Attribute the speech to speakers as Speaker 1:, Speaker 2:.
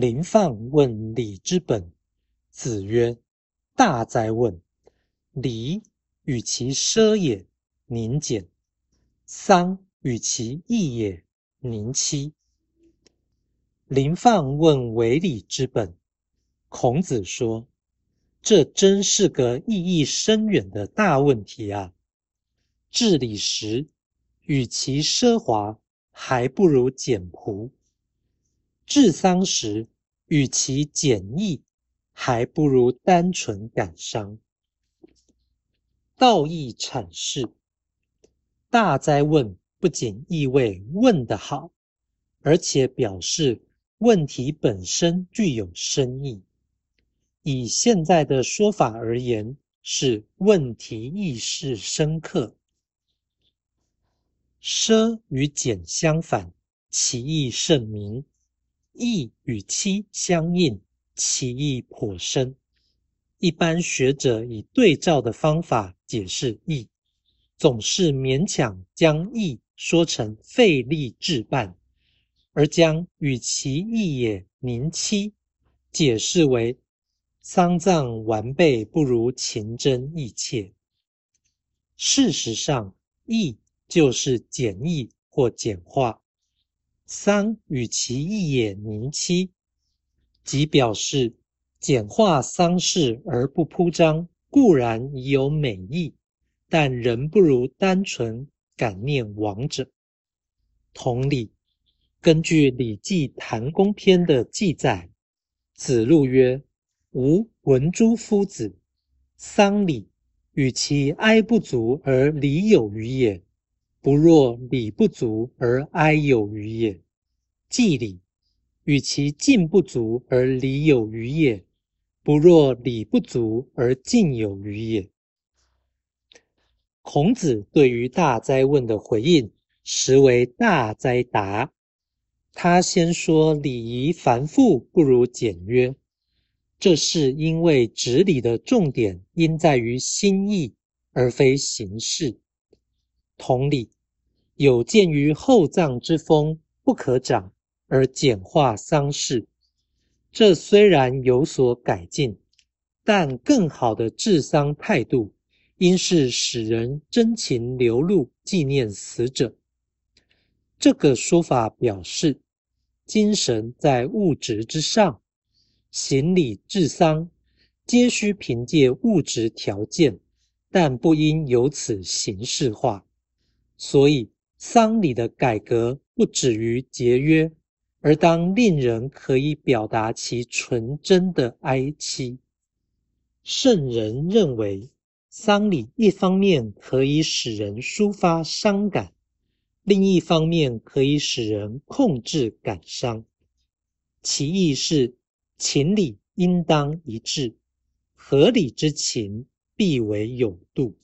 Speaker 1: 临放问礼之本。子曰：“大哉问！礼与其奢也，宁俭；丧与其易也，宁戚。”临放问为礼之本。孔子说：“这真是个意义深远的大问题啊！治理时，与其奢华，还不如简朴；治丧时，与其简易，还不如单纯感伤。”道义阐释：“大灾问！”不仅意味问得好，而且表示。问题本身具有深意，以现在的说法而言，是问题意识深刻。奢与俭相反，其意甚明；义与妻相应，其义颇深。一般学者以对照的方法解释义，总是勉强将义说成费力置办。而将与其义也宁戚解释为丧葬完备不如情真意切。事实上，义就是简易或简化。丧与其一也宁戚，即表示简化丧事而不铺张，固然已有美意，但仍不如单纯感念亡者。同理。根据《礼记·谈公篇》的记载，子路曰：“吾闻诸夫子，丧礼与其哀不足而礼有余也，不若礼不足而哀有余也；祭礼与其敬不足而礼有余也，不若礼不足而敬有余也。”孔子对于大哉问的回应，实为大哉答。他先说礼仪繁复不如简约，这是因为执礼的重点应在于心意而非形式。同理，有鉴于厚葬之风不可长而简化丧事，这虽然有所改进，但更好的治丧态度应是使人真情流露纪念死者。这个说法表示。精神在物质之上，行礼治丧皆需凭借物质条件，但不应由此形式化。所以，丧礼的改革不止于节约，而当令人可以表达其纯真的哀戚。圣人认为，丧礼一方面可以使人抒发伤感。另一方面，可以使人控制感伤。其意是情理应当一致，合理之情必为有度。